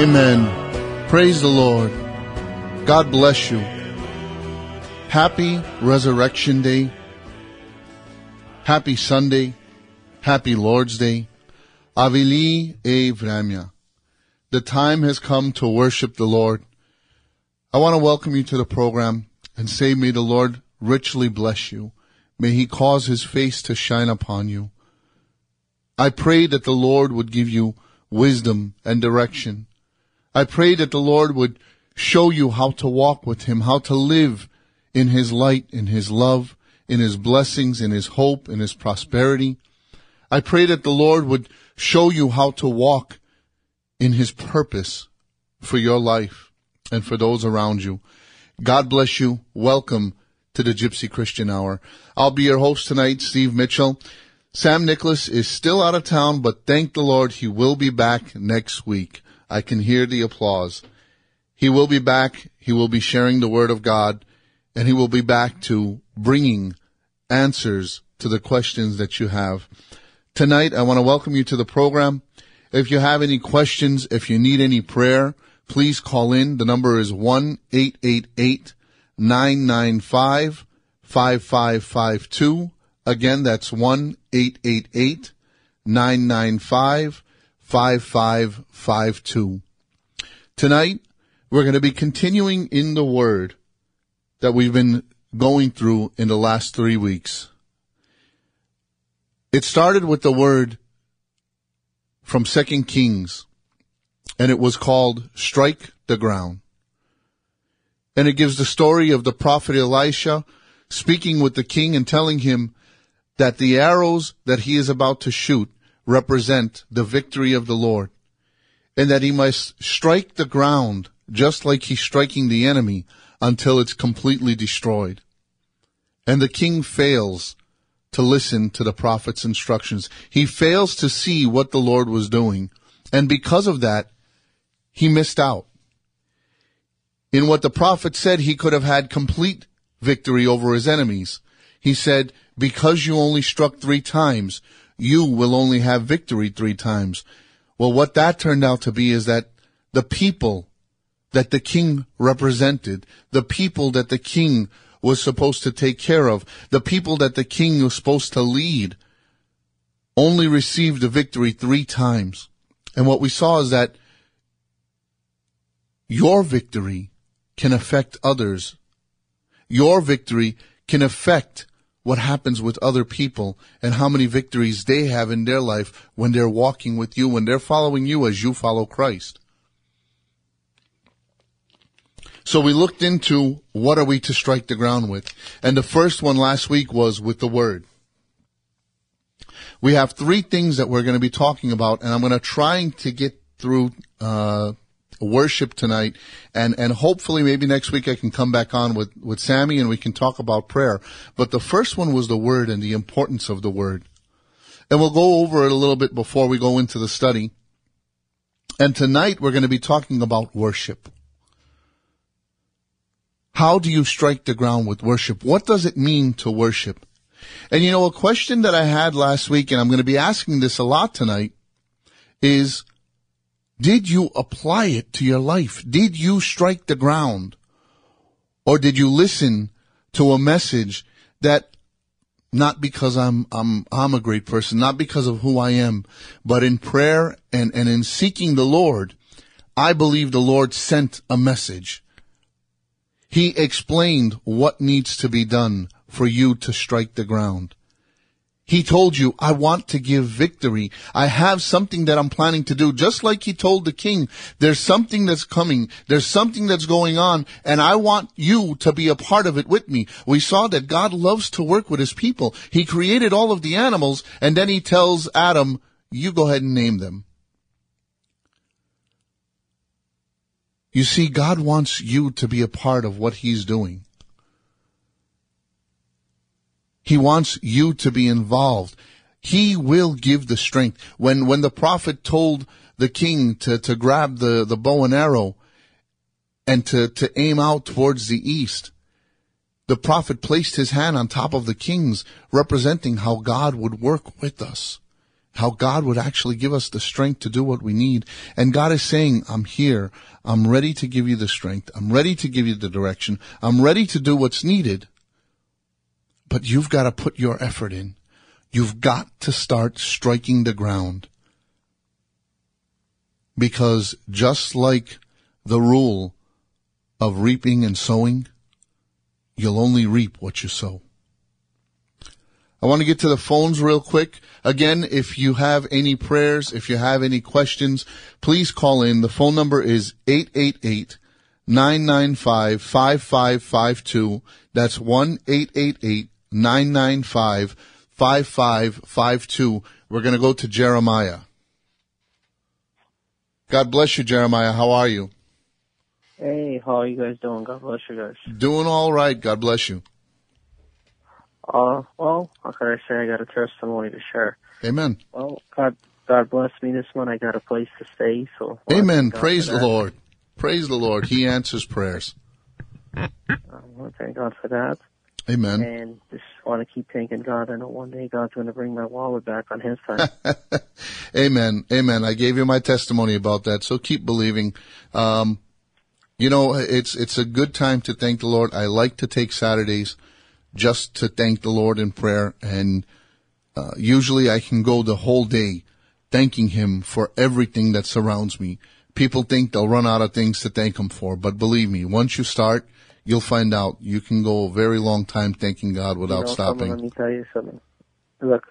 Amen. Praise the Lord. God bless you. Happy Resurrection Day. Happy Sunday. Happy Lord's Day. Avili Evramya. The time has come to worship the Lord. I want to welcome you to the program and say, may the Lord richly bless you. May he cause his face to shine upon you. I pray that the Lord would give you wisdom and direction. I pray that the Lord would show you how to walk with Him, how to live in His light, in His love, in His blessings, in His hope, in His prosperity. I pray that the Lord would show you how to walk in His purpose for your life and for those around you. God bless you. Welcome to the Gypsy Christian Hour. I'll be your host tonight, Steve Mitchell. Sam Nicholas is still out of town, but thank the Lord he will be back next week. I can hear the applause. He will be back. He will be sharing the word of God and he will be back to bringing answers to the questions that you have. Tonight, I want to welcome you to the program. If you have any questions, if you need any prayer, please call in. The number is 1-888-995-5552. Again, that's 1-888-995 5552. Tonight, we're going to be continuing in the Word that we've been going through in the last three weeks. It started with the word from Second Kings, and it was called Strike the Ground. And it gives the story of the prophet Elisha speaking with the king and telling him that the arrows that he is about to shoot represent the victory of the Lord, and that he must strike the ground just like he's striking the enemy until it's completely destroyed. And the king fails to listen to the prophet's instructions. He fails to see what the Lord was doing. And because of that, he missed out. In what the prophet said, he could have had complete victory over his enemies. He said, because you only struck three times, you will only have victory three times. Well, what that turned out to be is that the people that the king represented, the people that the king was supposed to take care of, the people that the king was supposed to lead, only received the victory three times. And what we saw is that your victory can affect others. Your victory can affect what happens with other people and how many victories they have in their life when they're walking with you, when they're following you as you follow Christ. So we looked into what are we to strike the ground with. And the first one last week was with the word. We have three things that we're going to be talking about, and I'm going to try to get through uh, worship tonight, and and hopefully maybe next week I can come back on with with Sammy and we can talk about prayer. But the first one was the word and the importance of the word, and we'll go over it a little bit before we go into the study. And tonight we're going to be talking about worship. How do you strike the ground with worship? What does it mean to worship? And you know, a question that I had last week, and I'm going to be asking this a lot tonight, is Did you apply it to your life? Did you strike the ground? Or did you listen to a message that not because I'm, I'm, I'm a great person, not because of who I am, but in prayer and, and in seeking the Lord, I believe the Lord sent a message. He explained what needs to be done for you to strike the ground. He told you, I want to give victory. I have something that I'm planning to do. Just like he told the king, there's something that's coming. There's something that's going on and I want you to be a part of it with me. We saw that God loves to work with his people. He created all of the animals and then he tells Adam, you go ahead and name them. You see, God wants you to be a part of what he's doing. He wants you to be involved. He will give the strength. When, when the prophet told the king to, to grab the, the bow and arrow and to, to aim out towards the east, the prophet placed his hand on top of the king's, representing how God would work with us, how God would actually give us the strength to do what we need. And God is saying, I'm here. I'm ready to give you the strength. I'm ready to give you the direction. I'm ready to do what's needed. But you've got to put your effort in. You've got to start striking the ground. Because just like the rule of reaping and sowing, you'll only reap what you sow. I want to get to the phones real quick. Again, if you have any prayers, if you have any questions, please call in. The phone number is 888 995 5552. That's 1 888 995 5552. We're going to go to Jeremiah. God bless you, Jeremiah. How are you? Hey, how are you guys doing? God bless you guys. Doing all right. God bless you. Uh, well, how can I say I got a testimony to share? Amen. Well, God, God bless me this one. I got a place to stay, so. Amen. Praise the. Lord. Praise the Lord. He answers prayers. I want to thank God for that, Amen. and just want to keep thanking God. I know one day God's going to bring my wallet back on His time. Amen. Amen. I gave you my testimony about that, so keep believing. Um, you know, it's it's a good time to thank the Lord. I like to take Saturdays just to thank the Lord in prayer, and uh, usually I can go the whole day thanking Him for everything that surrounds me. People think they'll run out of things to thank Him for, but believe me, once you start, you'll find out you can go a very long time thanking God without you know, someone, stopping. let me tell you something. Look,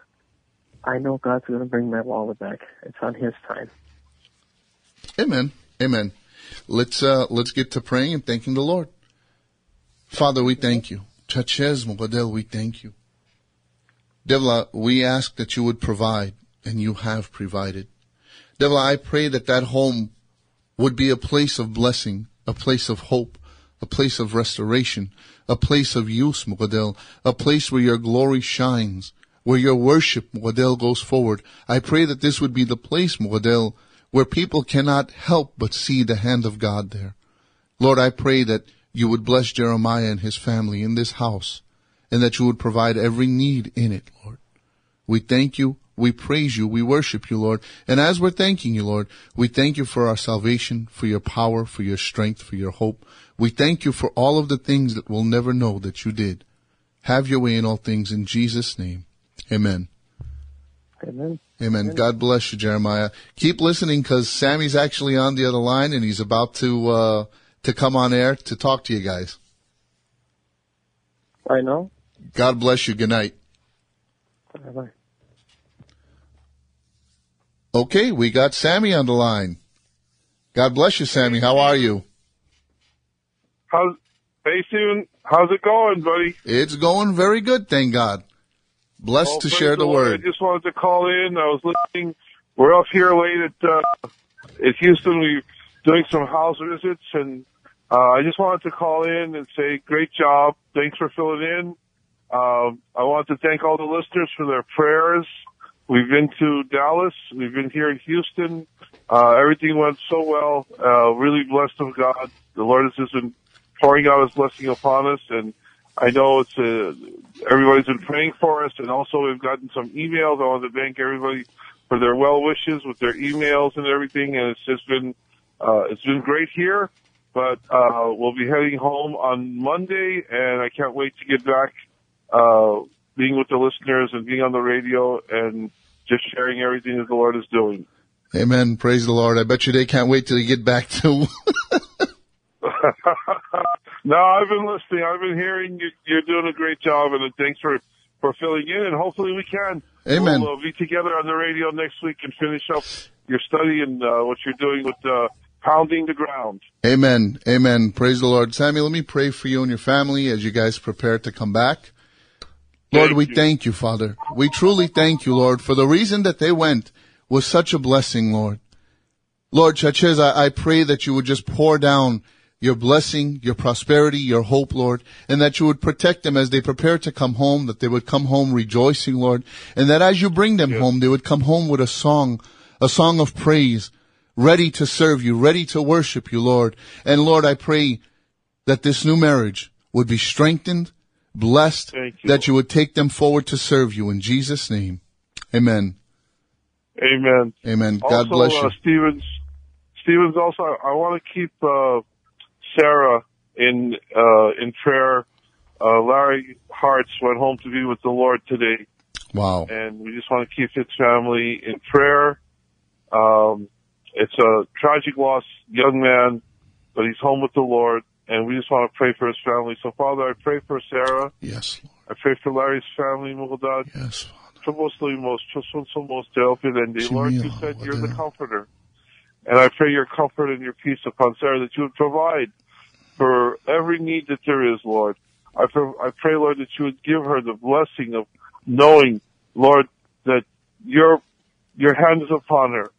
I know God's going to bring my wallet back. It's on His time. Amen. Amen. Let's uh let's get to praying and thanking the Lord. Father, we thank you. Chachez Mugadel, we thank you. Devla, we ask that you would provide, and you have provided. Devla, I pray that that home would be a place of blessing, a place of hope, a place of restoration, a place of use, Mugadel, a place where your glory shines, where your worship, Mugadel, goes forward. I pray that this would be the place, Mugadel, where people cannot help but see the hand of God there. Lord, I pray that you would bless Jeremiah and his family in this house, and that you would provide every need in it, Lord. We thank you. We praise you. We worship you, Lord. And as we're thanking you, Lord, we thank you for our salvation, for your power, for your strength, for your hope. We thank you for all of the things that we'll never know that you did. Have your way in all things in Jesus' name. Amen. Amen. Amen. God bless you, Jeremiah. Keep listening because Sammy's actually on the other line and he's about to, uh, to come on air to talk to you guys. I know. God bless you. Good night. Bye-bye. Okay, we got Sammy on the line. God bless you, Sammy. How are you? How's hey Steven? How's it going, buddy? It's going very good, thank God. Blessed Oh, to share the Lord. word. I just wanted to call in. I was listening. We're up here late at uh, at Houston. We're doing some house visits, and uh, I just wanted to call in and say, great job. Thanks for filling in. Um, I want to thank all the listeners for their prayers. We've been to Dallas. We've been here in Houston. Uh, everything went so well. Uh, really blessed of God. The Lord has just been pouring out His blessing upon us, and I know it's uh, everybody's been praying for us, and also we've gotten some emails. I want to thank everybody for their well wishes with their emails and everything, and it's just been uh, it's been great here. But uh, we'll be heading home on Monday, and I can't wait to get back, uh, being with the listeners and being on the radio and just sharing everything that the Lord is doing. Amen. Praise the Lord. I bet you they can't wait till you get back to. no, I've been listening. I've been hearing you, you're doing a great job, and thanks for for filling in. And hopefully we can. Amen. We'll uh, be together on the radio next week and finish up your study and uh, what you're doing with uh, pounding the ground. Amen. Amen. Praise the Lord. Sammy, let me pray for you and your family as you guys prepare to come back. Lord, Thank we you. thank you, Father. We truly thank you, Lord, for the reason that they went was such a blessing, Lord. Lord Chachez, I, I pray that you would just pour down your blessing, your prosperity, your hope, Lord, and that you would protect them as they prepare to come home, that they would come home rejoicing, Lord, and that as you bring them home, they would come home with a song, a song of praise, ready to serve you, ready to worship you, Lord. And Lord, I pray that this new marriage would be strengthened, blessed, you, that you would take them forward to serve you in Jesus' name. Amen. Amen. Amen. God also, bless you. Uh, Stevens, Stevens. Also, I want to keep uh, Sarah in uh, in prayer. Uh, Larry Hartz went home to be with the Lord today, Wow. and we just want to keep his family in prayer. Um, it's a tragic loss, young man, but he's home with the Lord, and we just want to pray for his family. So, Father, I pray for Sarah. Yes, Lord. I pray for Larry's family, Mugadad. Yes, Father. Troboslimos, Chosonsomos, Delphilendi. Lord, you said you're the comforter. And I pray your comfort and your peace upon Sarah that you would provide for every need that there is, Lord. I pray, I pray, Lord, that you would give her the blessing of knowing, Lord, that your, your hand is upon her.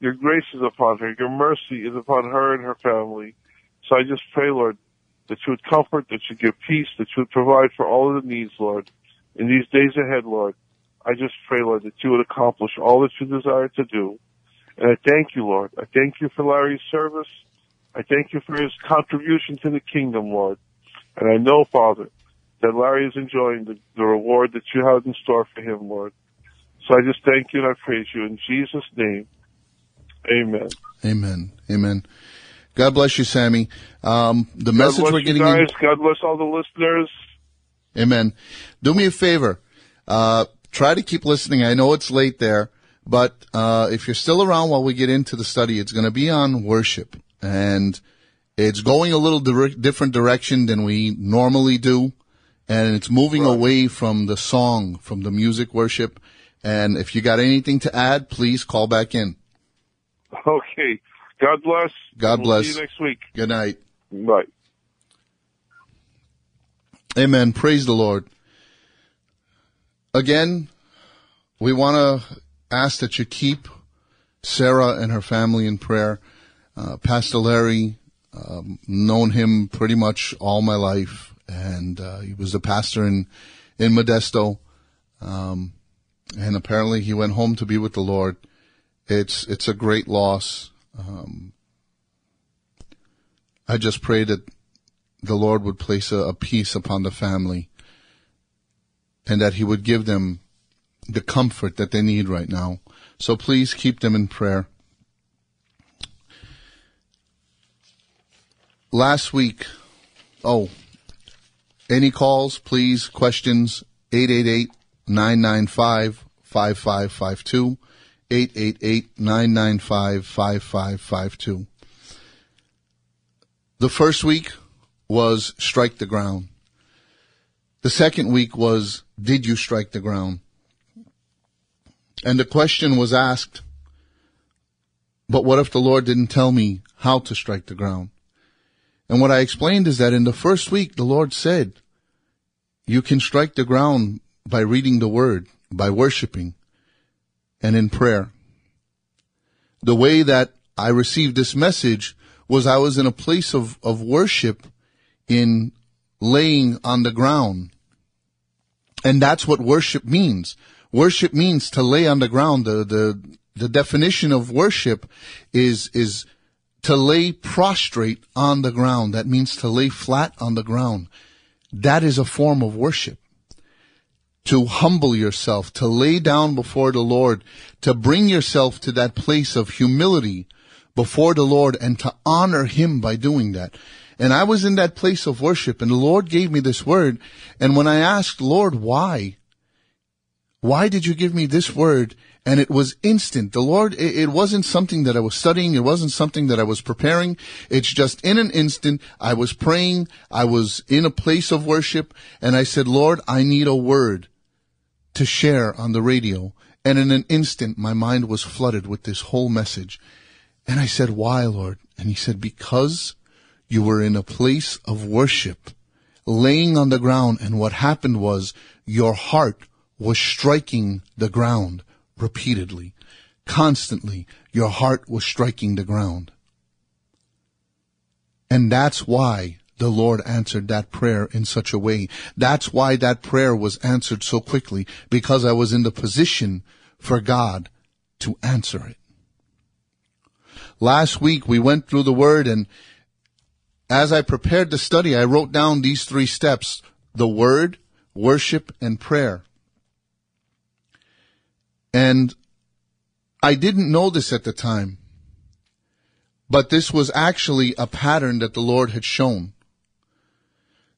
Your grace is upon her. Your mercy is upon her and her family. So I just pray, Lord, that you would comfort, that you give peace, that you would provide for all of the needs, Lord. In these days ahead, Lord, I just pray, Lord, that you would accomplish all that you desire to do. And I thank you, Lord. I thank you for Larry's service. I thank you for his contribution to the kingdom, Lord. And I know, Father, that Larry is enjoying the, the reward that you have in store for him, Lord. So I just thank you and I praise you in Jesus' name. Amen. Amen. Amen. God bless you, Sammy. Um, the God message we're you getting guys. God bless all the listeners. Amen. Do me a favor. Uh, try to keep listening. I know it's late there, but, uh, if you're still around while we get into the study, it's going to be on worship and it's going a little dir- different direction than we normally do. And it's moving away from the song, from the music worship. And if you got anything to add, please call back in. Okay. God bless. God We'll bless. See you next week. Good night. Bye. Amen. Praise the Lord. Again, we want to ask that you keep Sarah and her family in prayer. Uh, Pastor Larry, um, known him pretty much all my life, and uh, he was a pastor in in Modesto. Um, and apparently, he went home to be with the Lord. It's it's a great loss. Um, I just pray that the Lord would place a, a peace upon the family and that he would give them the comfort that they need right now. So please keep them in prayer. Last week, oh, any calls, please, questions, 888-995-5552, 888-995-5552. The first week was strike the ground. The second week was, did you strike the ground? And the question was asked, but what if the Lord didn't tell me how to strike the ground? And what I explained is that in the first week, the Lord said, you can strike the ground by reading the word, by worshiping, and in prayer. The way that I received this message was I was in a place of, of worship in laying on the ground. And that's what worship means. Worship means to lay on the ground. The, the, the definition of worship is, is to lay prostrate on the ground. That means to lay flat on the ground. That is a form of worship. to humble yourself, to lay down before the Lord, to bring yourself to that place of humility before the Lord and to honor Him by doing that. And I was in that place of worship and the Lord gave me this word. And when I asked, Lord, why? Why did you give me this word? And it was instant. The Lord, it, wasn't something that I was studying. It wasn't something that I was preparing. It's just in an instant, I was praying. I was in a place of worship and I said, Lord, I need a word to share on the radio. And in an instant, my mind was flooded with this whole message. And I said, why, Lord? And he said, because you were in a place of worship, laying on the ground. And what happened was your heart was striking the ground repeatedly. Constantly, your heart was striking the ground. And that's why the Lord answered that prayer in such a way. That's why that prayer was answered so quickly, because I was in the position for God to answer it. Last week we went through the word and as I prepared the study, I wrote down these three steps, the word, worship, and prayer. And I didn't know this at the time, but this was actually a pattern that the Lord had shown.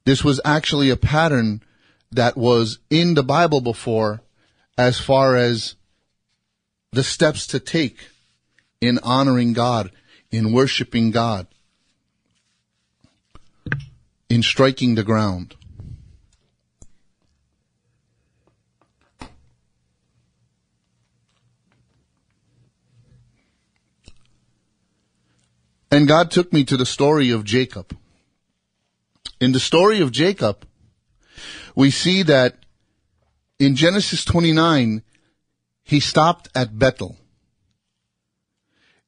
This was actually a pattern that was in the Bible before as far as the steps to take in honoring God, in worshiping God, in striking the ground. And God took me to the story of Jacob. In the story of Jacob, we see that in Genesis 29, he stopped at Bethel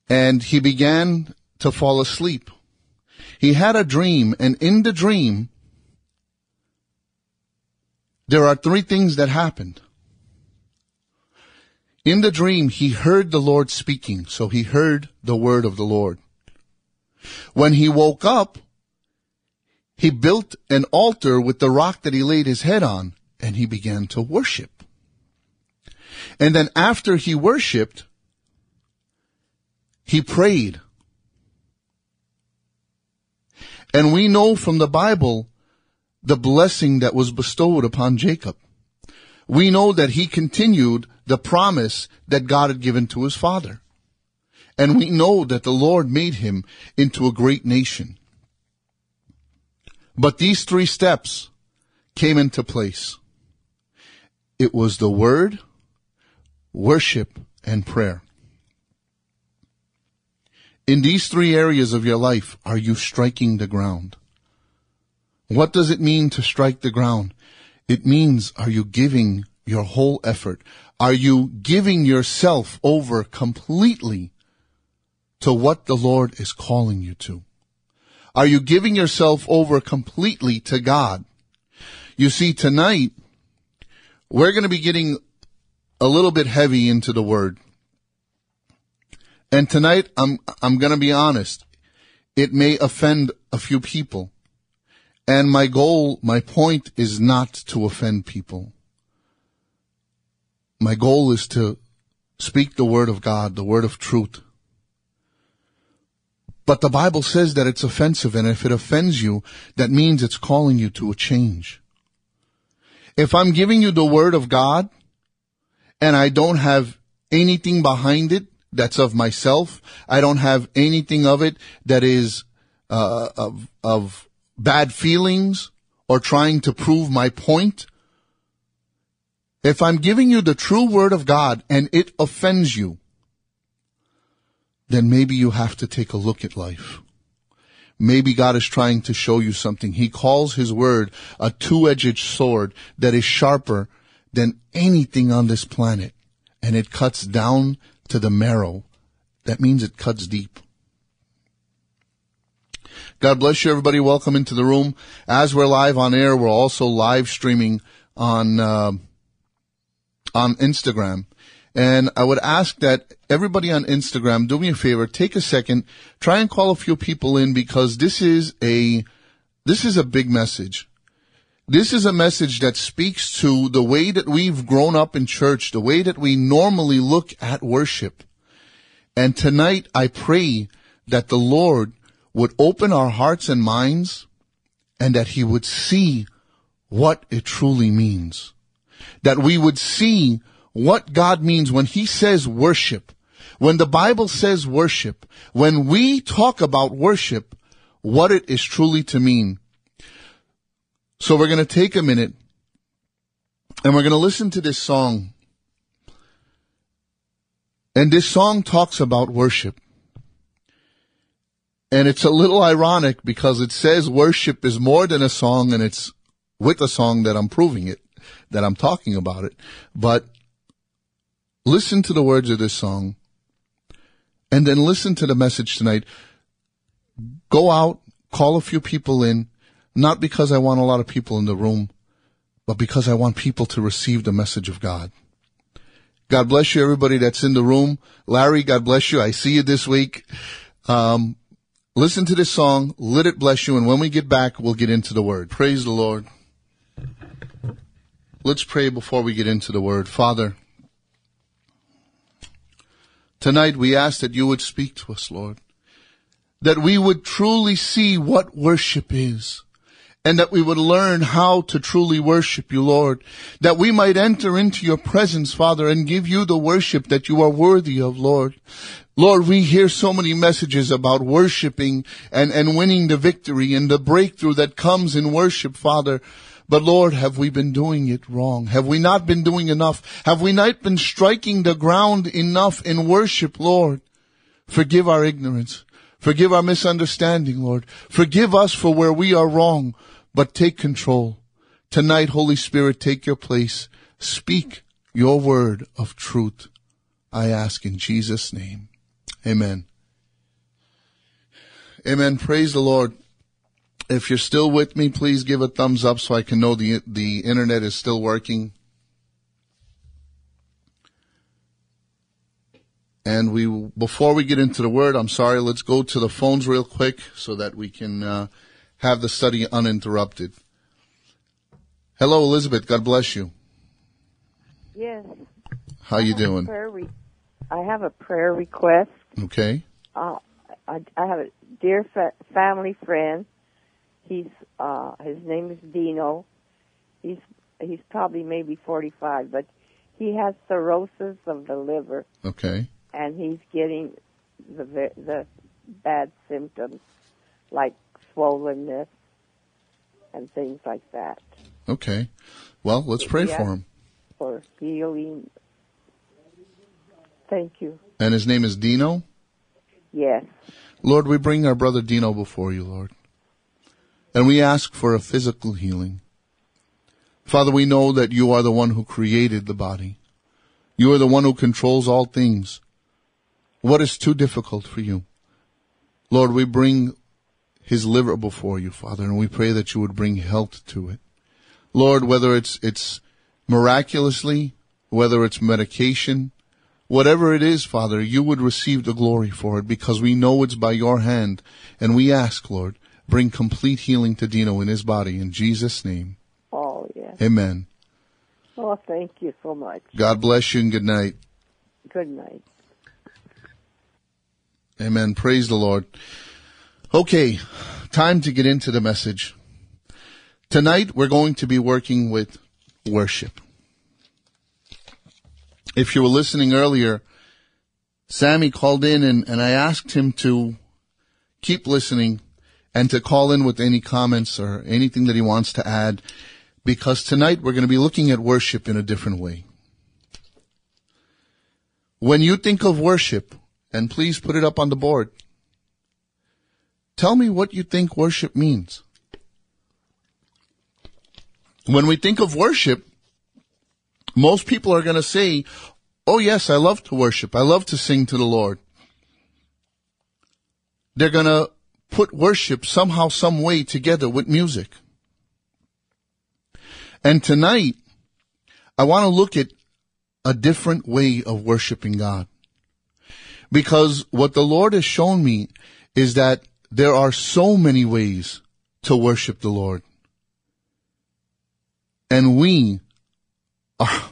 and he began to fall asleep. He had a dream and in the dream, there are three things that happened. In the dream, he heard the Lord speaking, so he heard the word of the Lord. When he woke up, he built an altar with the rock that he laid his head on, and he began to worship. And then after he worshiped, he prayed. And we know from the Bible the blessing that was bestowed upon Jacob. We know that he continued the promise that God had given to his father. And we know that the Lord made him into a great nation. But these three steps came into place. It was the word, worship, and prayer. In these three areas of your life, are you striking the ground? What does it mean to strike the ground? It means, are you giving your whole effort? Are you giving yourself over completely to what the Lord is calling you to? Are you giving yourself over completely to God? You see, tonight, we're going to be getting a little bit heavy into the word. And tonight, I'm, I'm going to be honest. It may offend a few people. And my goal, my point is not to offend people. My goal is to speak the word of God, the word of truth. But the Bible says that it's offensive, and if it offends you, that means it's calling you to a change. If I'm giving you the word of God, and I don't have anything behind it that's of myself, I don't have anything of it that is uh, of of bad feelings or trying to prove my point. If I'm giving you the true word of God and it offends you, then maybe you have to take a look at life. Maybe God is trying to show you something. He calls His word a two-edged sword that is sharper than anything on this planet. And it cuts down to the marrow. That means it cuts deep. God bless you, everybody. Welcome into the room. As we're live on air, we're also live streaming on uh, on Instagram. And I would ask that everybody on Instagram do me a favor, take a second, try and call a few people in because this is a, this is a big message. This is a message that speaks to the way that we've grown up in church, the way that we normally look at worship. And tonight I pray that the Lord would open our hearts and minds and that he would see what it truly means. That we would see what God means when he says worship. When the Bible says worship, when we talk about worship, what it is truly to mean. So we're going to take a minute and we're going to listen to this song. And this song talks about worship. And it's a little ironic because it says worship is more than a song and it's with a song that I'm proving it, that I'm talking about it. But listen to the words of this song and then listen to the message tonight. Go out, call a few people in, not because I want a lot of people in the room, but because I want people to receive the message of God. God bless you, everybody that's in the room. Larry, God bless you. I see you this week. Um, listen to this song. Let it bless you. And when we get back, we'll get into the word. Praise the Lord. Let's pray before we get into the word. Father, tonight we ask that you would speak to us, Lord. That we would truly see what worship is and that we would learn how to truly worship you, Lord, that we might enter into your presence, Father, and give you the worship that you are worthy of, Lord. Lord, we hear so many messages about worshiping and, and winning the victory and the breakthrough that comes in worship, Father. But Lord, have we been doing it wrong? Have we not been doing enough? Have we not been striking the ground enough in worship, Lord? Forgive our ignorance. Forgive our misunderstanding, Lord. Forgive us for where we are wrong but take control. Tonight, Holy Spirit, take your place. Speak your word of truth. I ask in Jesus' name. Amen. Amen. Praise the Lord. If you're still with me, please give a thumbs up so I can know the, the internet is still working. And we, before we get into the word, I'm sorry, let's go to the phones real quick so that we can, uh, have the study uninterrupted. Hello, Elizabeth. God bless you. Yes. How you doing? Re- I have a prayer request. Okay. Uh, I, I have a dear fa- family friend. He's uh, his name is Dino. He's he's probably maybe 45, but he has cirrhosis of the liver. Okay. And he's getting the the bad symptoms like swollenness and things like that. Okay. Well, let's pray for him. For healing. Thank you. And his name is Dino? Yes. Lord, we bring our brother Dino before you, Lord. And we ask for a physical healing. Father, we know that you are the one who created the body. You are the one who controls all things. What is too difficult for you? Lord, we bring his liver before you, Father, and we pray that you would bring health to it. Lord, whether it's, it's miraculously, whether it's medication, whatever it is, Father, you would receive the glory for it because we know it's by your hand. And we ask, Lord, bring complete healing to Dino in his body in Jesus' name. Oh, yes. Amen. Oh, thank you so much. God bless you and good night. Good night. Amen. Praise the Lord. Okay, time to get into the message. Tonight we're going to be working with worship. If you were listening earlier, Sammy called in and, and I asked him to keep listening and to call in with any comments or anything that he wants to add because tonight we're going to be looking at worship in a different way. When you think of worship, and please put it up on the board, Tell me what you think worship means. When we think of worship, most people are going to say, Oh yes, I love to worship. I love to sing to the Lord. They're going to put worship somehow, some way together with music. And tonight, I want to look at a different way of worshiping God. Because what the Lord has shown me is that there are so many ways to worship the Lord. And we are,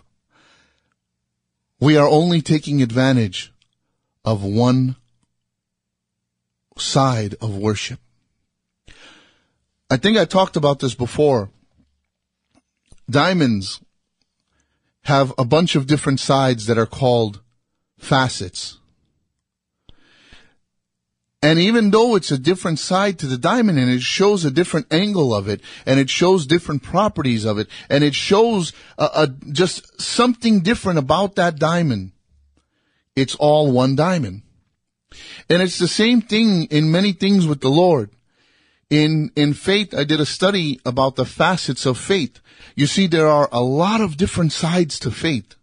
we are only taking advantage of one side of worship. I think I talked about this before. Diamonds have a bunch of different sides that are called facets. And even though it's a different side to the diamond and it shows a different angle of it and it shows different properties of it and it shows a, a, just something different about that diamond, it's all one diamond. And it's the same thing in many things with the Lord. In, in faith, I did a study about the facets of faith. You see, there are a lot of different sides to faith,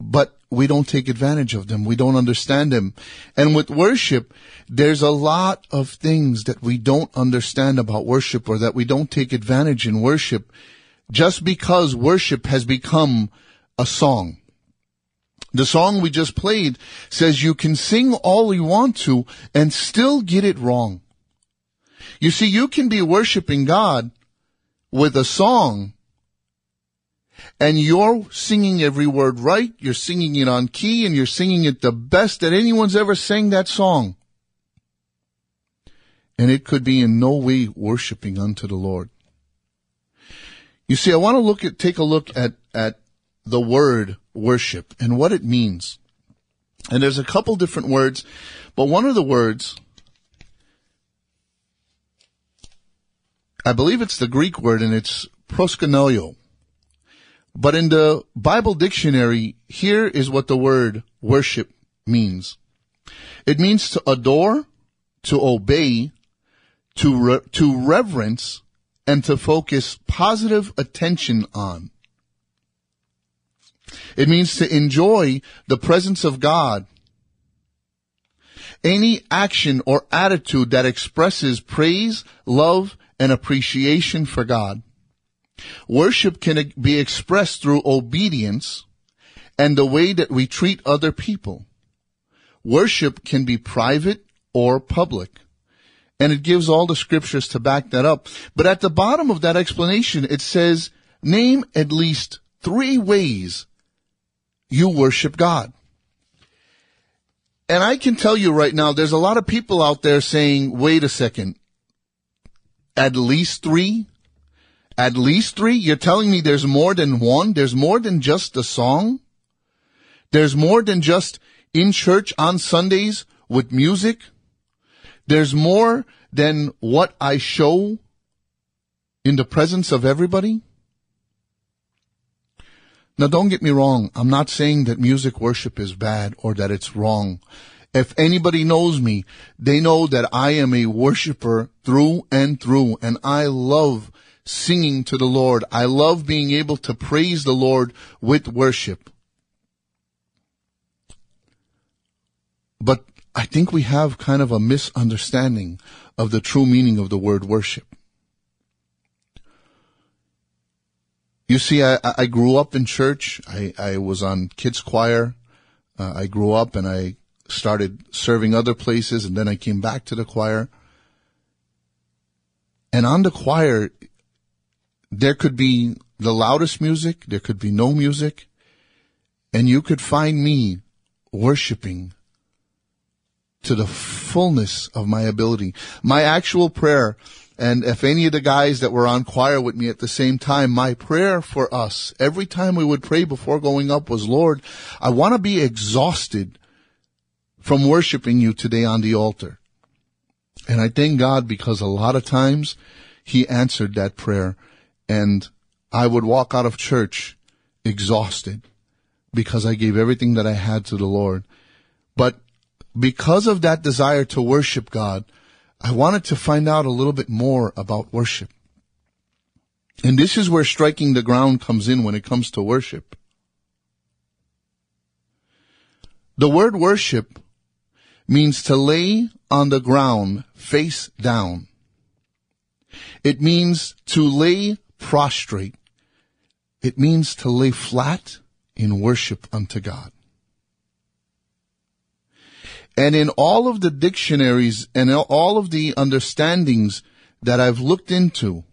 but we don't take advantage of them. We don't understand them. And with worship, there's a lot of things that we don't understand about worship or that we don't take advantage in worship just because worship has become a song. The song we just played says you can sing all you want to and still get it wrong. You see, you can be worshiping God with a song and you're singing every word right, you're singing it on key, and you're singing it the best that anyone's ever sang that song. And it could be in no way worshiping unto the Lord. You see, I want to look at, take a look at, at the word worship and what it means. And there's a couple different words, but one of the words, I believe it's the Greek word and it's proskuneo. But in the Bible dictionary, here is what the word worship means. It means to adore, to obey, to, re- to reverence, and to focus positive attention on. It means to enjoy the presence of God. Any action or attitude that expresses praise, love, and appreciation for God. Worship can be expressed through obedience and the way that we treat other people. Worship can be private or public. And it gives all the scriptures to back that up. But at the bottom of that explanation, it says, name at least three ways you worship God. And I can tell you right now, there's a lot of people out there saying, wait a second, at least three? At least three? You're telling me there's more than one? There's more than just a song? There's more than just in church on Sundays with music? There's more than what I show in the presence of everybody? Now don't get me wrong. I'm not saying that music worship is bad or that it's wrong. If anybody knows me, they know that I am a worshiper through and through and I love singing to the Lord. I love being able to praise the Lord with worship. But I think we have kind of a misunderstanding of the true meaning of the word worship. You see, I, I grew up in church. I, I was on kids choir. Uh, I grew up and I started serving other places and then I came back to the choir. And on the choir, there could be the loudest music, there could be no music, and you could find me worshiping to the fullness of my ability. My actual prayer, and if any of the guys that were on choir with me at the same time, my prayer for us, every time we would pray before going up was, Lord, I want to be exhausted from worshiping you today on the altar. And I thank God because a lot of times he answered that prayer and I would walk out of church exhausted because I gave everything that I had to the Lord. But because of that desire to worship God, I wanted to find out a little bit more about worship. And this is where striking the ground comes in when it comes to worship. The word worship means to lay on the ground face down. It means to lay prostrate. It means to lay flat in worship unto God. And in all of the dictionaries and all of the understandings that I've looked into,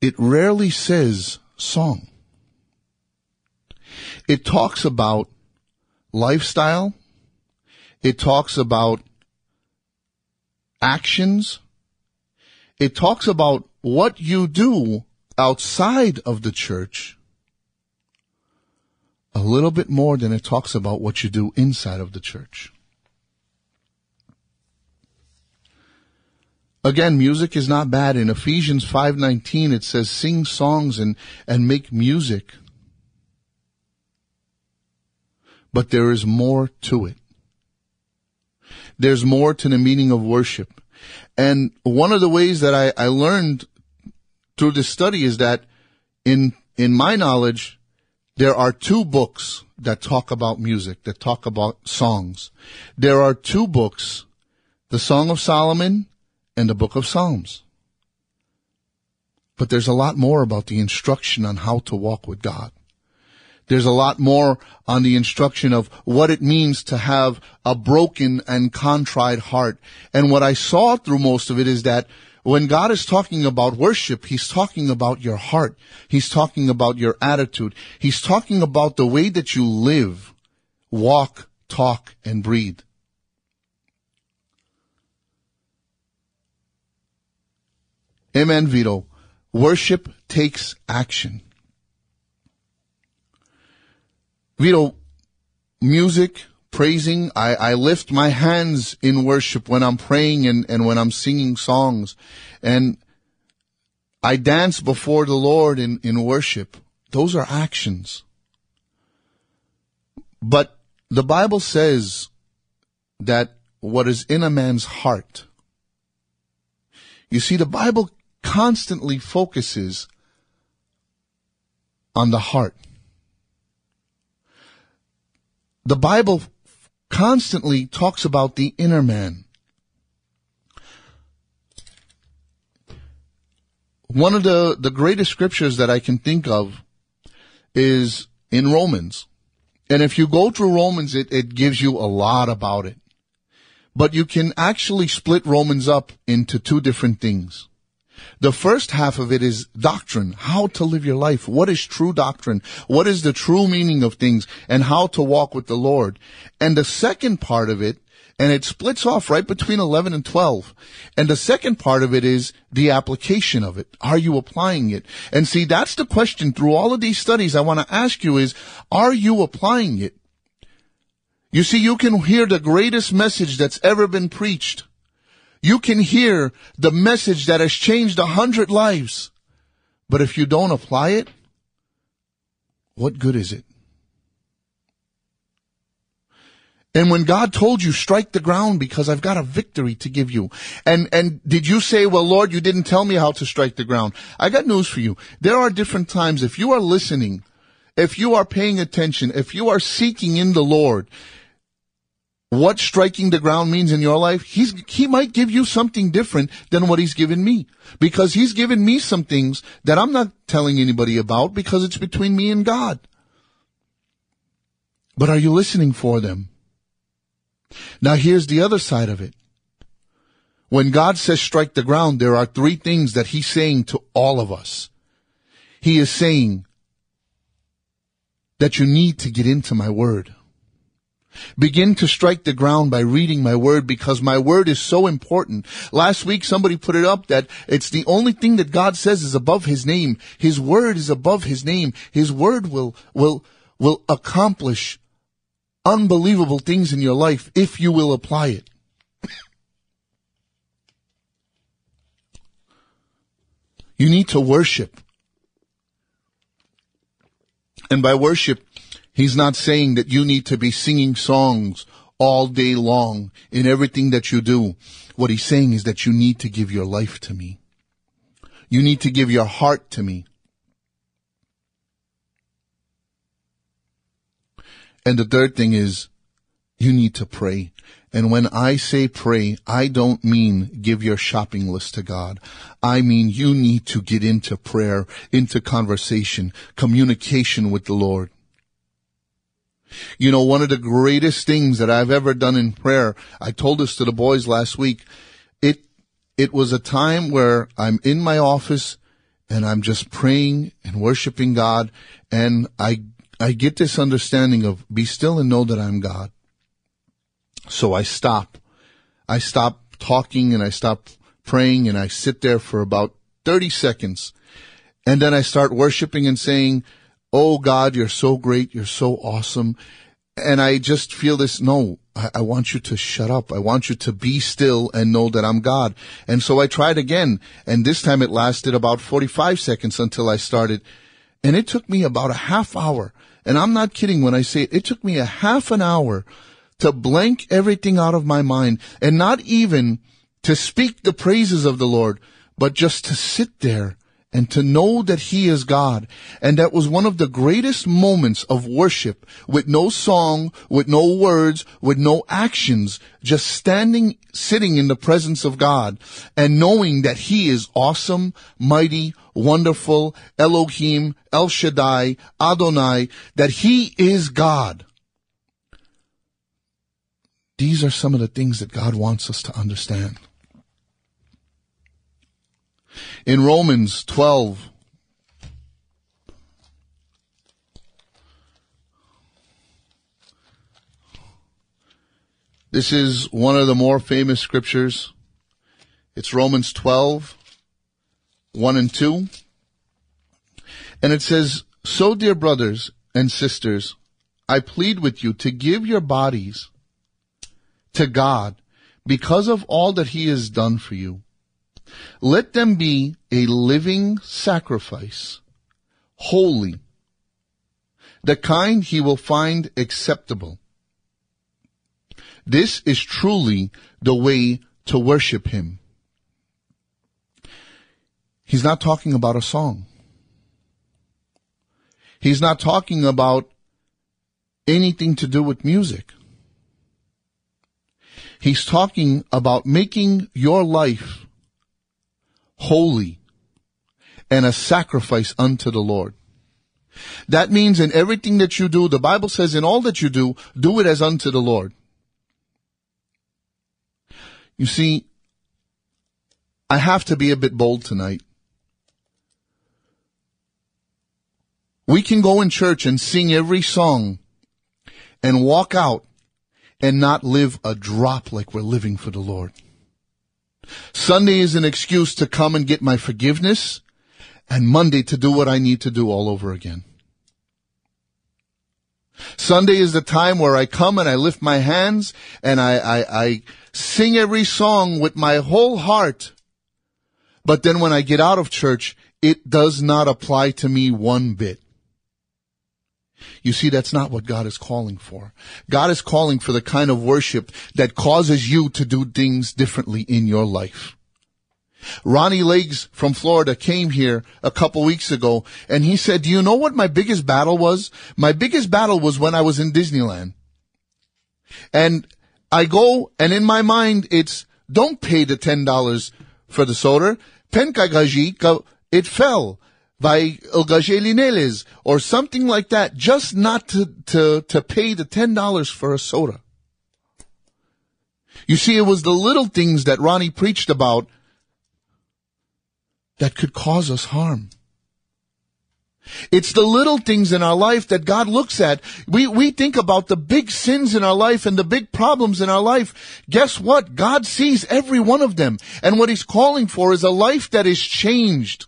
it rarely says song. It talks about lifestyle. It talks about actions. It talks about what you do outside of the church a little bit more than it talks about what you do inside of the church. Again, music is not bad. In Ephesians 5:19 it says sing songs and and make music. But there is more to it. There's more to the meaning of worship. And one of the ways that I, I learned through this study is that in in my knowledge, there are two books that talk about music, that talk about songs. There are two books, the Song of Solomon and the Book of Psalms. But there's a lot more about the instruction on how to walk with God. There's a lot more on the instruction of what it means to have a broken and contrite heart. And what I saw through most of it is that when God is talking about worship, He's talking about your heart. He's talking about your attitude. He's talking about the way that you live, walk, talk, and breathe. Amen, Vito. Worship takes action. Vito, music, praising, I, I lift my hands in worship when I'm praying and, and when I'm singing songs. And I dance before the Lord in, in worship. Those are actions. But the Bible says that what is in a man's heart. You see, the Bible constantly focuses on the heart. The Bible constantly talks about the inner man. One of the, the greatest scriptures that I can think of is in Romans. And if you go through Romans, it, it gives you a lot about it. But you can actually split Romans up into two different things. The first half of it is doctrine, how to live your life. What is true doctrine? What is the true meaning of things and how to walk with the Lord? And the second part of it, and it splits off right between 11 and 12. And the second part of it is the application of it. Are you applying it? And see, that's the question through all of these studies I want to ask you is, are you applying it? You see, you can hear the greatest message that's ever been preached you can hear the message that has changed a hundred lives. But if you don't apply it, what good is it? And when God told you, strike the ground because I've got a victory to give you. And, and did you say, well, Lord, you didn't tell me how to strike the ground? I got news for you. There are different times if you are listening, if you are paying attention, if you are seeking in the Lord, what striking the ground means in your life, he's, he might give you something different than what he's given me. Because he's given me some things that I'm not telling anybody about because it's between me and God. But are you listening for them? Now here's the other side of it. When God says strike the ground, there are three things that he's saying to all of us. He is saying that you need to get into my word. Begin to strike the ground by reading my word because my word is so important. Last week somebody put it up that it's the only thing that God says is above his name. His word is above his name. His word will, will, will accomplish unbelievable things in your life if you will apply it. You need to worship. And by worship, He's not saying that you need to be singing songs all day long in everything that you do. What he's saying is that you need to give your life to me. You need to give your heart to me. And the third thing is you need to pray. And when I say pray, I don't mean give your shopping list to God. I mean you need to get into prayer, into conversation, communication with the Lord. You know, one of the greatest things that I've ever done in prayer, I told this to the boys last week. It, it was a time where I'm in my office and I'm just praying and worshiping God and I, I get this understanding of be still and know that I'm God. So I stop. I stop talking and I stop praying and I sit there for about 30 seconds and then I start worshiping and saying, Oh God, you're so great. You're so awesome. And I just feel this, no, I, I, want you to shut up. I want you to be still and know that I'm God. And so I tried again. And this time it lasted about 45 seconds until I started. And it took me about a half hour. And I'm not kidding when I say it, it took me a half an hour to blank everything out of my mind and not even to speak the praises of the Lord, but just to sit there and to know that he is God. And that was one of the greatest moments of worship with no song, with no words, with no actions, just standing, sitting in the presence of God and knowing that he is awesome, mighty, wonderful, Elohim, El Shaddai, Adonai, that he is God. These are some of the things that God wants us to understand. In Romans 12, This is one of the more famous scriptures. It's Romans 12, 1 and 2. And it says, So dear brothers and sisters, I plead with you to give your bodies to God because of all that he has done for you. Let them be a living sacrifice, holy, the kind he will find acceptable. This is truly the way to worship him. He's not talking about a song. He's not talking about anything to do with music. He's talking about making your life holy and a sacrifice unto the Lord. That means in everything that you do, the Bible says in all that you do, do it as unto the Lord. You see, I have to be a bit bold tonight. We can go in church and sing every song and walk out and not live a drop like we're living for the Lord. Sunday is an excuse to come and get my forgiveness and Monday to do what I need to do all over again. Sunday is the time where I come and I lift my hands and I, I, I sing every song with my whole heart. But then when I get out of church, it does not apply to me one bit. You see, that's not what God is calling for. God is calling for the kind of worship that causes you to do things differently in your life. Ronnie Legs from Florida came here a couple weeks ago and he said, do you know what my biggest battle was? My biggest battle was when I was in Disneyland. And I go and in my mind it's, don't pay the $10 for the soda. Penkagaji, it fell Lineles or something like that, just not to, to, to pay the $10 for a soda. You see, it was the little things that Ronnie preached about that could cause us harm. It's the little things in our life that God looks at. We, we think about the big sins in our life and the big problems in our life. Guess what? God sees every one of them. And what He's calling for is a life that is changed.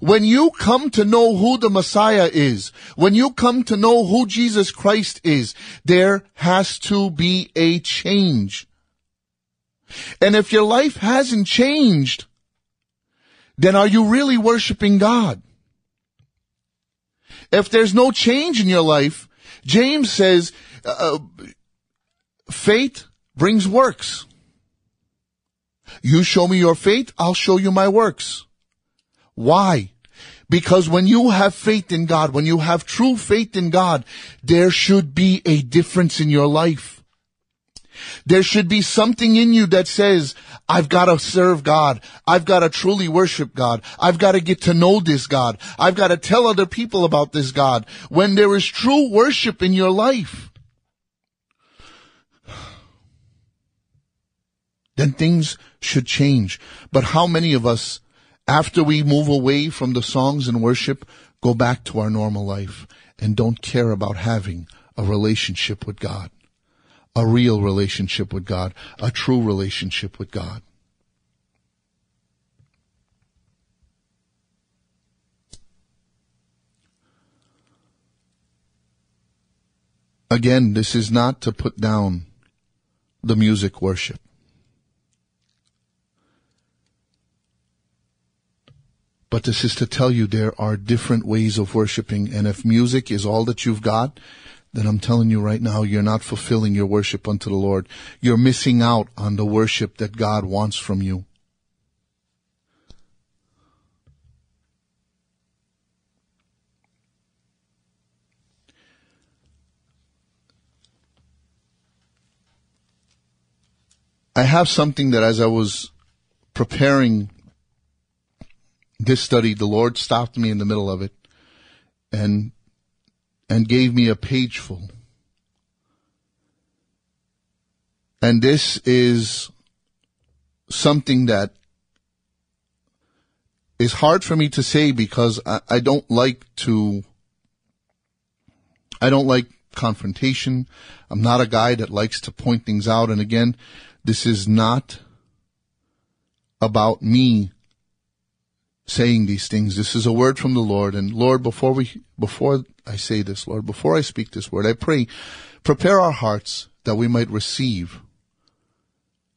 When you come to know who the Messiah is, when you come to know who Jesus Christ is, there has to be a change. And if your life hasn't changed, then are you really worshiping God? If there's no change in your life, James says, uh, faith brings works. You show me your faith, I'll show you my works. Why? Because when you have faith in God, when you have true faith in God, there should be a difference in your life. There should be something in you that says, I've got to serve God. I've got to truly worship God. I've got to get to know this God. I've got to tell other people about this God. When there is true worship in your life, then things should change. But how many of us After we move away from the songs and worship, go back to our normal life and don't care about having a relationship with God. A real relationship with God. A true relationship with God. Again, this is not to put down the music worship. But this is to tell you there are different ways of worshiping. And if music is all that you've got, then I'm telling you right now, you're not fulfilling your worship unto the Lord. You're missing out on the worship that God wants from you. I have something that as I was preparing this study, the Lord stopped me in the middle of it and, and gave me a page full. And this is something that is hard for me to say because I, I don't like to, I don't like confrontation. I'm not a guy that likes to point things out. And again, this is not about me saying these things. This is a word from the Lord. And Lord, before we, before I say this, Lord, before I speak this word, I pray, prepare our hearts that we might receive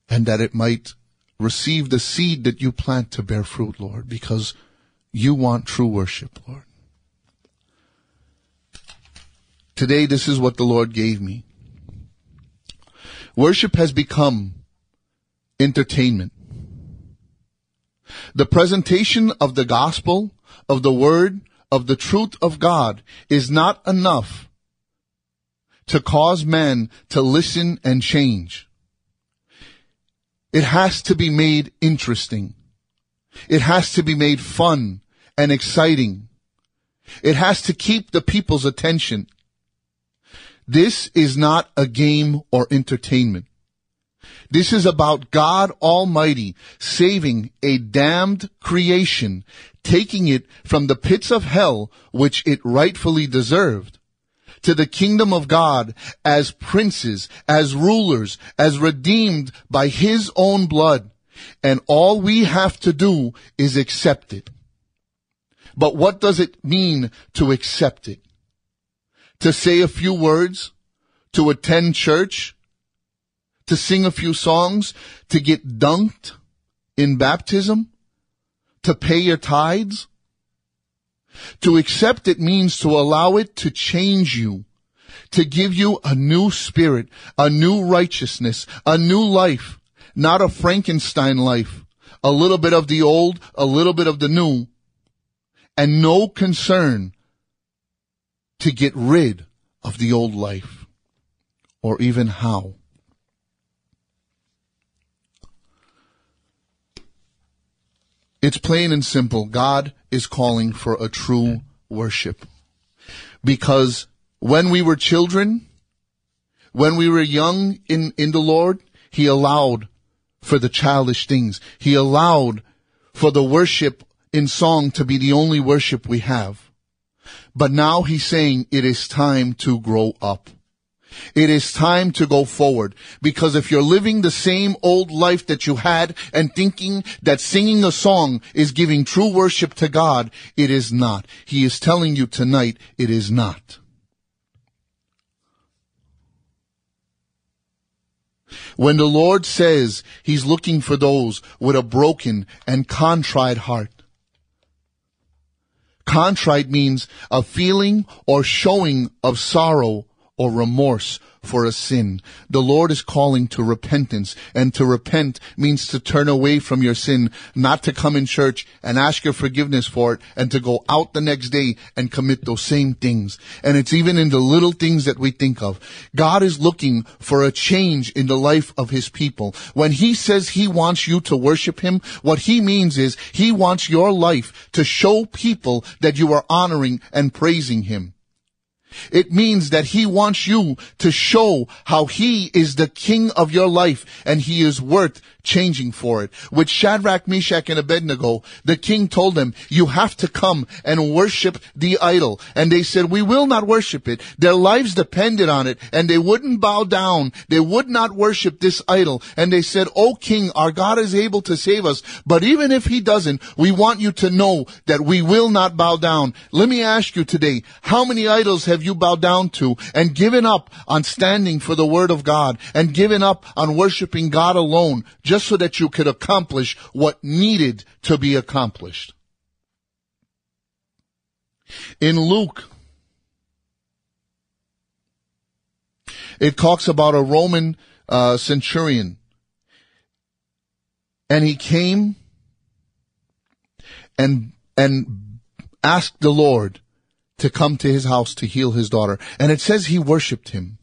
and that it might receive the seed that you plant to bear fruit, Lord, because you want true worship, Lord. Today, this is what the Lord gave me. Worship has become entertainment. The presentation of the gospel, of the word, of the truth of God is not enough to cause men to listen and change. It has to be made interesting. It has to be made fun and exciting. It has to keep the people's attention. This is not a game or entertainment. This is about God Almighty saving a damned creation, taking it from the pits of hell, which it rightfully deserved, to the kingdom of God as princes, as rulers, as redeemed by His own blood. And all we have to do is accept it. But what does it mean to accept it? To say a few words? To attend church? To sing a few songs, to get dunked in baptism, to pay your tithes. To accept it means to allow it to change you, to give you a new spirit, a new righteousness, a new life, not a Frankenstein life, a little bit of the old, a little bit of the new, and no concern to get rid of the old life, or even how. It's plain and simple. God is calling for a true worship. Because when we were children, when we were young in, in the Lord, He allowed for the childish things. He allowed for the worship in song to be the only worship we have. But now He's saying it is time to grow up. It is time to go forward because if you're living the same old life that you had and thinking that singing a song is giving true worship to God, it is not. He is telling you tonight it is not. When the Lord says He's looking for those with a broken and contrite heart, Contrite means a feeling or showing of sorrow or remorse for a sin. The Lord is calling to repentance and to repent means to turn away from your sin, not to come in church and ask your forgiveness for it and to go out the next day and commit those same things. And it's even in the little things that we think of. God is looking for a change in the life of his people. When he says he wants you to worship him, what he means is he wants your life to show people that you are honoring and praising him. It means that he wants you to show how he is the king of your life and he is worth changing for it. With Shadrach, Meshach, and Abednego, the king told them, you have to come and worship the idol. And they said, we will not worship it. Their lives depended on it and they wouldn't bow down. They would not worship this idol. And they said, O king, our God is able to save us. But even if he doesn't, we want you to know that we will not bow down. Let me ask you today, how many idols have you bowed down to and given up on standing for the word of God and given up on worshiping God alone just so that you could accomplish what needed to be accomplished? In Luke, it talks about a Roman uh, centurion. And he came and, and asked the Lord to come to his house to heal his daughter. And it says he worshiped him.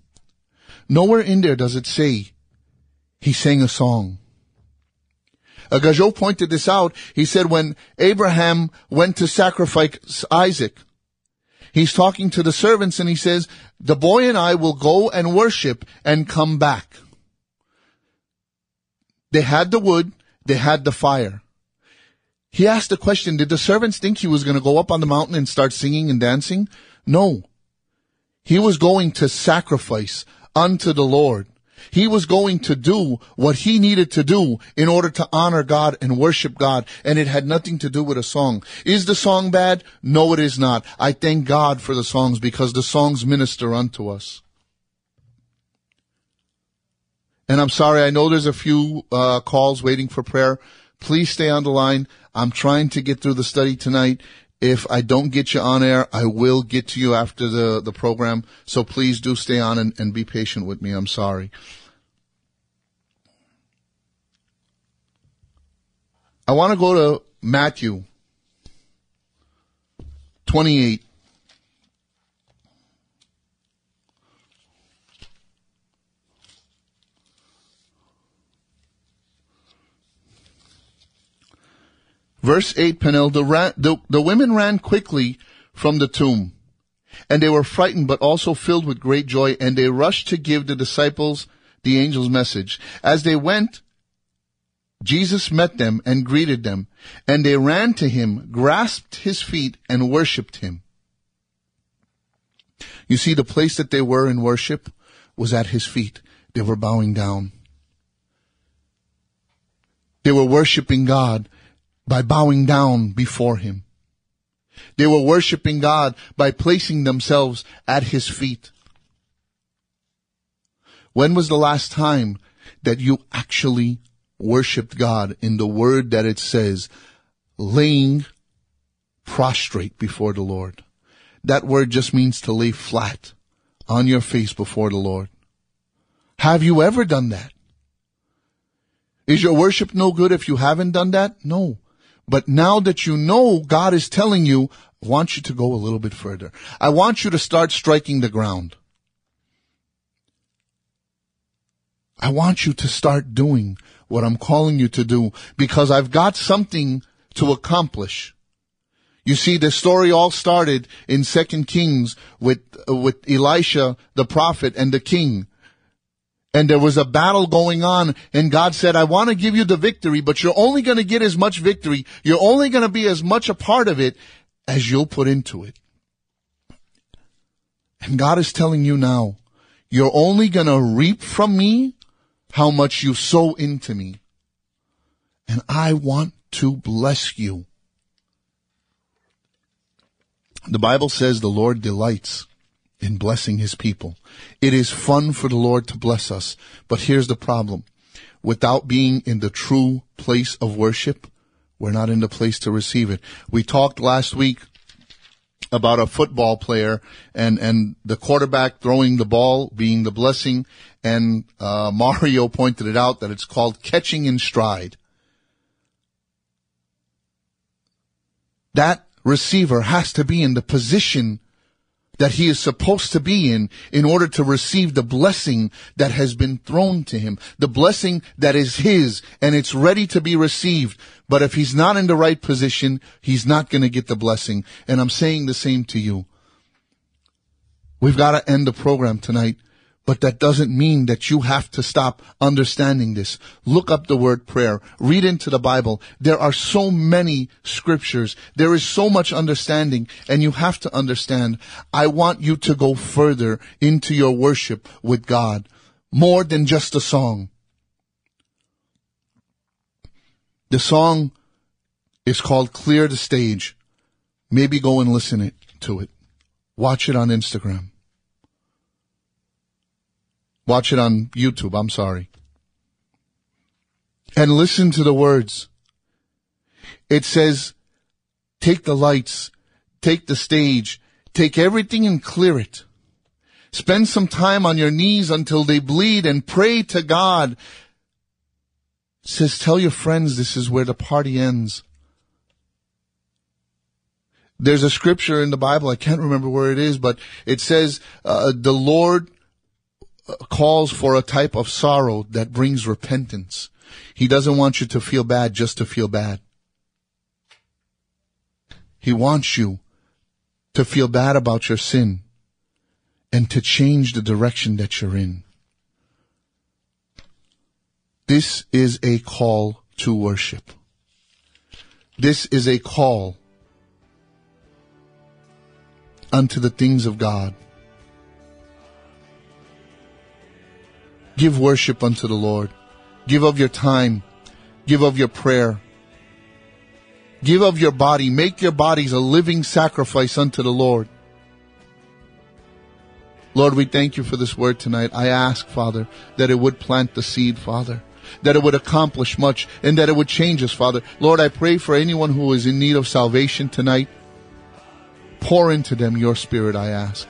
Nowhere in there does it say he sang a song. Uh, pointed this out. He said when Abraham went to sacrifice Isaac, he's talking to the servants and he says, the boy and I will go and worship and come back. They had the wood, they had the fire. He asked the question, did the servants think he was going to go up on the mountain and start singing and dancing? No. He was going to sacrifice unto the Lord. He was going to do what he needed to do in order to honor God and worship God. And it had nothing to do with a song. Is the song bad? No, it is not. I thank God for the songs because the songs minister unto us. And I'm sorry, I know there's a few uh, calls waiting for prayer. Please stay on the line. I'm trying to get through the study tonight. If I don't get you on air, I will get to you after the, the program. So please do stay on and, and be patient with me. I'm sorry. I want to go to Matthew 28. Verse 8, Penel, the, the, the women ran quickly from the tomb, and they were frightened but also filled with great joy, and they rushed to give the disciples the angel's message. As they went, Jesus met them and greeted them, and they ran to him, grasped his feet, and worshipped him. You see, the place that they were in worship was at his feet. They were bowing down. They were worshiping God by bowing down before him. They were worshiping God by placing themselves at his feet. When was the last time that you actually worshiped God in the word that it says, laying prostrate before the Lord? That word just means to lay flat on your face before the Lord. Have you ever done that? Is your worship no good if you haven't done that? No. But now that you know God is telling you, I want you to go a little bit further. I want you to start striking the ground. I want you to start doing what I'm calling you to do because I've got something to accomplish. You see, the story all started in Second Kings with, uh, with Elisha, the prophet, and the king and there was a battle going on and God said, I want to give you the victory, but you're only going to get as much victory. You're only going to be as much a part of it as you'll put into it. And God is telling you now, you're only going to reap from me how much you sow into me. And I want to bless you. The Bible says the Lord delights in blessing his people. It is fun for the Lord to bless us, but here's the problem. Without being in the true place of worship, we're not in the place to receive it. We talked last week about a football player and, and the quarterback throwing the ball being the blessing. And, uh, Mario pointed it out that it's called catching in stride. That receiver has to be in the position that he is supposed to be in in order to receive the blessing that has been thrown to him, the blessing that is his and it's ready to be received. But if he's not in the right position, he's not going to get the blessing. And I'm saying the same to you. We've got to end the program tonight, but that doesn't mean that you have to stop understanding this. Look up the word prayer. Read into the Bible. There are so many scriptures. There is so much understanding and you have to understand. I want you to go further into your worship with God. More than just a song. The song is called Clear the Stage. Maybe go and listen it, to it. Watch it on Instagram. Watch it on YouTube, I'm sorry. And listen to the words. It says, take the lights, take the stage, take everything and clear it. Spend some time on your knees until they bleed and pray to God. It says, tell your friends this is where the party ends. There's a scripture in the Bible, I can't remember where it is, but it says, uh, the Lord calls for a type of sorrow that brings repentance. He doesn't want you to feel bad just to feel bad. He wants you to feel bad about your sin and to change the direction that you're in. This is a call to worship. This is a call unto the things of God. Give worship unto the Lord. Give of your time. Give of your prayer. Give of your body. Make your bodies a living sacrifice unto the Lord. Lord, we thank you for this word tonight. I ask, Father, that it would plant the seed, Father, that it would accomplish much and that it would change us, Father. Lord, I pray for anyone who is in need of salvation tonight. Pour into them your spirit, I ask,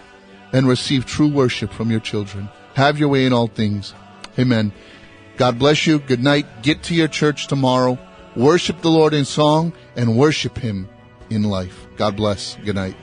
and receive true worship from your children. Have your way in all things. Amen. God bless you. Good night. Get to your church tomorrow. Worship the Lord in song and worship Him in life. God bless. Good night.